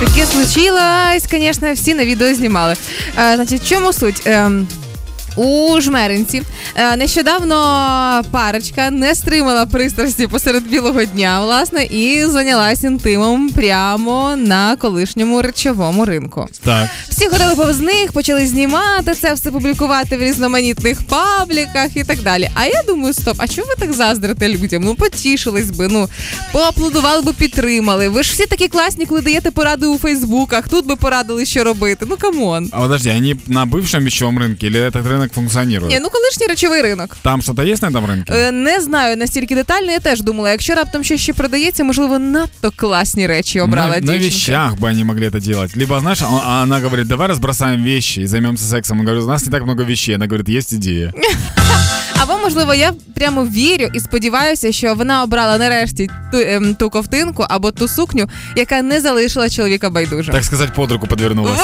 Таке случилось, конечно, всі на відео знімали. Е, значить, в чому суть? Ем, у жмеринці е, нещодавно парочка не стримала пристрасті посеред білого дня, власне, і зайнялася інтимом прямо на колишньому речовому ринку. Так. Всі ходили повз них, почали знімати це, все публікувати в різноманітних пабліках і так далі. А я думаю, стоп, а чого ви так заздрите людям? Ну потішились би, ну поаплодували би, підтримали. Ви ж всі такі класні, коли даєте поради у Фейсбуках. Тут би порадили, що робити. Ну камон. А подожди, они на бывшем вещевом рынке или этот рынок функционирует? Ні, ну колишній речовий ринок. Там что-то есть на этом рынке? Е, Не знаю настільки детально. Я теж думала, якщо раптом щось ще продається, можливо, надто класні речі обрала на, на дівчинка. вещах бы они могли это делать. Либо, знаешь, а- а она говорит, давай разбросаем вещи и займемся сексом. Он говорит, у нас не так много вещей. Она говорит, есть идея. Або, можливо, я прямо вірю і сподіваюся, що вона обрала нарешті ту, ем, ту ковтинку або ту сукню, яка не залишила чоловіка байдужим. Так сказать, под руку подвернулась.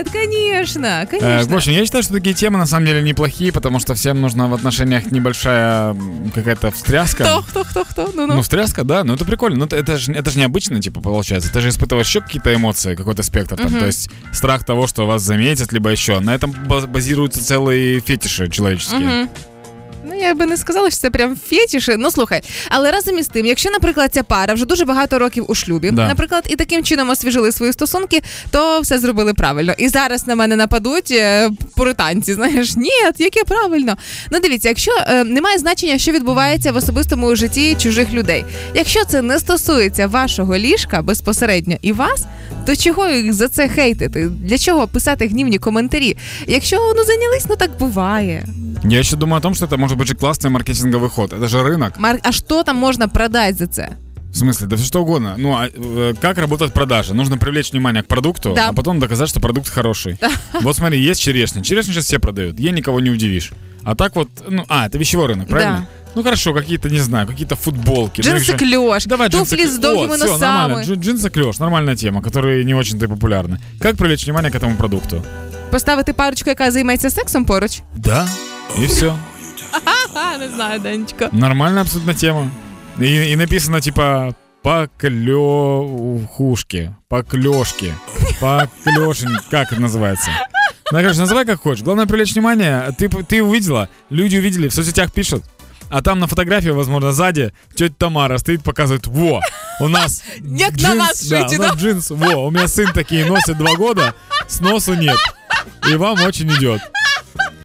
Вот, конечно, Э, конечно. В общем, я считаю, что такие темы на самом деле неплохие, потому что всем нужна в отношениях небольшая м, какая-то встряска. Хто, хто, хто, хто? Ну, ну. Ну, встряска, да, ну это прикольно. Ну, это, это же это ж необычно, типа, получается. Ты же испытываешь еще какие-то эмоции, какой-то спектр. Там, То есть страх того, что вас заметят, либо еще. На этом баз- базируются целые фетиши человеческие. Мгм. Я би не сказала, що це прям фетіші. Ну слухай, але разом із тим, якщо, наприклад, ця пара вже дуже багато років у шлюбі, Да. наприклад, і таким чином освіжили свої стосунки, то все зробили правильно. І зараз на мене нападуть е, пуританці. Знаєш, ні, яке правильно. Ну дивіться, якщо е, немає значення, що відбувається в особистому житті чужих людей. Якщо це не стосується вашого ліжка безпосередньо і вас, то чого їх за це хейтити? Для чого писати гнівні коментарі? Якщо ну зайнялись, ну так буває. Я еще думаю о том, что это может быть же классный маркетинговый ход. Это же рынок. Мар... А що там можна продати за це? В смысле, да все что угодно. Ну, а э, как работает продажа? Нужно привлечь внимание к продукту, Да. а потом доказать, что продукт хороший. Вот смотри, есть черешня. Черешню сейчас все продают. Ей никого не удивишь. А так вот, ну, а, это вещевой рынок, правильно? Ну хорошо, какие-то, не знаю, какие-то футболки. Ну, же- кльош, Давай джинсы О, всё, носами. нормально. Джин- Джинсы клеш, нормальная тема, которые не очень-то и популярны. Как привлечь внимание к этому продукту? Поставити парочку, яка займається сексом поруч. Да. И все. Не знаю, Данечко. Нормальная абсолютно тема. И, и написано типа поклёхушки, поклёшки, поклёшень, как это называется? Ну, короче, называй как хочешь. Главное привлечь внимание. Ты, ты увидела, люди увидели, в соцсетях пишут. А там на фотографии, возможно, сзади тетя Тамара стоит, показывает, во, у нас Як на нас да, шиті, у нас джинс, во, у меня сын такие носит два года, сносу нет. И вам очень идет.